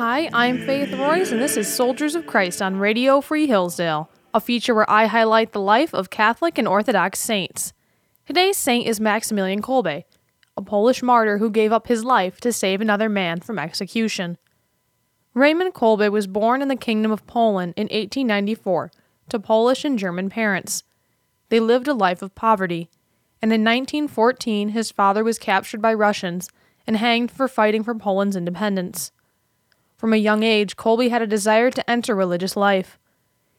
Hi, I'm Faith Royce, and this is Soldiers of Christ on Radio Free Hillsdale, a feature where I highlight the life of Catholic and Orthodox saints. Today's saint is Maximilian Kolbe, a Polish martyr who gave up his life to save another man from execution. Raymond Kolbe was born in the Kingdom of Poland in 1894 to Polish and German parents. They lived a life of poverty, and in 1914 his father was captured by Russians and hanged for fighting for Poland's independence. From a young age, Kolbe had a desire to enter religious life.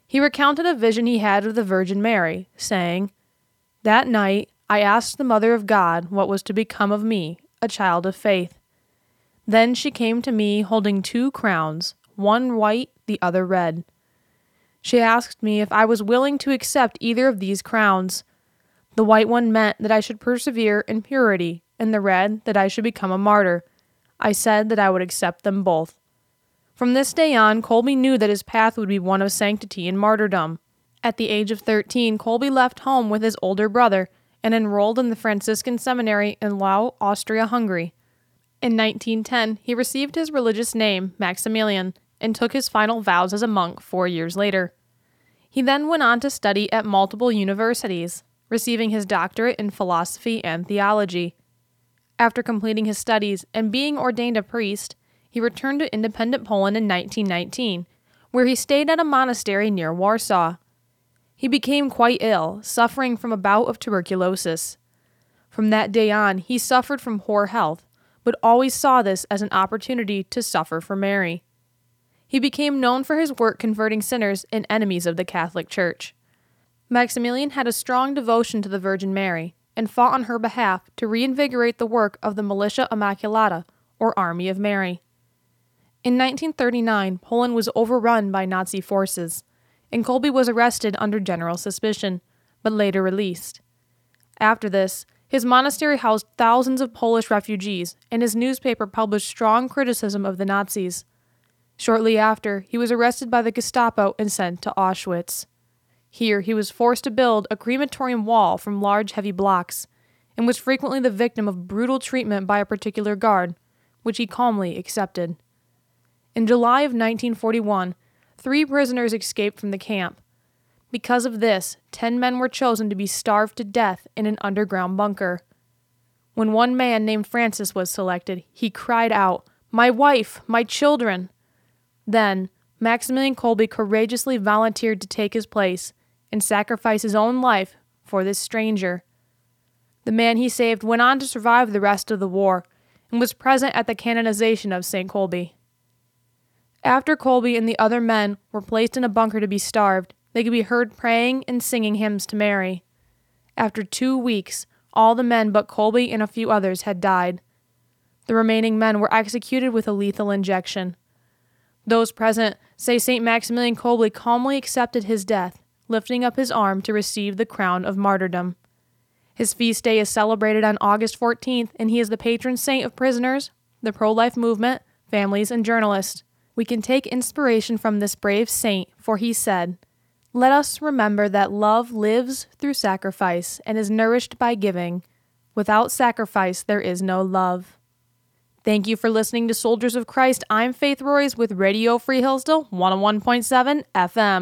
He recounted a vision he had of the Virgin Mary, saying, That night I asked the Mother of God what was to become of me, a child of faith. Then she came to me holding two crowns, one white, the other red. She asked me if I was willing to accept either of these crowns. The white one meant that I should persevere in purity, and the red that I should become a martyr. I said that I would accept them both. From this day on, Kolbe knew that his path would be one of sanctity and martyrdom. At the age of 13, Kolbe left home with his older brother and enrolled in the Franciscan seminary in Lau, Austria Hungary. In 1910, he received his religious name, Maximilian, and took his final vows as a monk four years later. He then went on to study at multiple universities, receiving his doctorate in philosophy and theology. After completing his studies and being ordained a priest, he returned to independent Poland in 1919, where he stayed at a monastery near Warsaw. He became quite ill, suffering from a bout of tuberculosis. From that day on, he suffered from poor health, but always saw this as an opportunity to suffer for Mary. He became known for his work converting sinners and enemies of the Catholic Church. Maximilian had a strong devotion to the Virgin Mary and fought on her behalf to reinvigorate the work of the Militia Immaculata, or Army of Mary. In 1939, Poland was overrun by Nazi forces, and Kolbe was arrested under general suspicion, but later released. After this, his monastery housed thousands of Polish refugees, and his newspaper published strong criticism of the Nazis. Shortly after, he was arrested by the Gestapo and sent to Auschwitz. Here, he was forced to build a crematorium wall from large, heavy blocks, and was frequently the victim of brutal treatment by a particular guard, which he calmly accepted. In July of 1941, three prisoners escaped from the camp. Because of this, ten men were chosen to be starved to death in an underground bunker. When one man named Francis was selected, he cried out, My wife, my children! Then, Maximilian Kolbe courageously volunteered to take his place and sacrifice his own life for this stranger. The man he saved went on to survive the rest of the war and was present at the canonization of St. Kolbe. After Kolbe and the other men were placed in a bunker to be starved, they could be heard praying and singing hymns to Mary. After two weeks, all the men but Kolbe and a few others had died. The remaining men were executed with a lethal injection. Those present say St. Maximilian Kolbe calmly accepted his death, lifting up his arm to receive the crown of martyrdom. His feast day is celebrated on August 14th, and he is the patron saint of prisoners, the pro life movement, families, and journalists. We can take inspiration from this brave saint, for he said, Let us remember that love lives through sacrifice and is nourished by giving. Without sacrifice, there is no love. Thank you for listening to Soldiers of Christ. I'm Faith Royce with Radio Free Hillsdale 101.7 FM.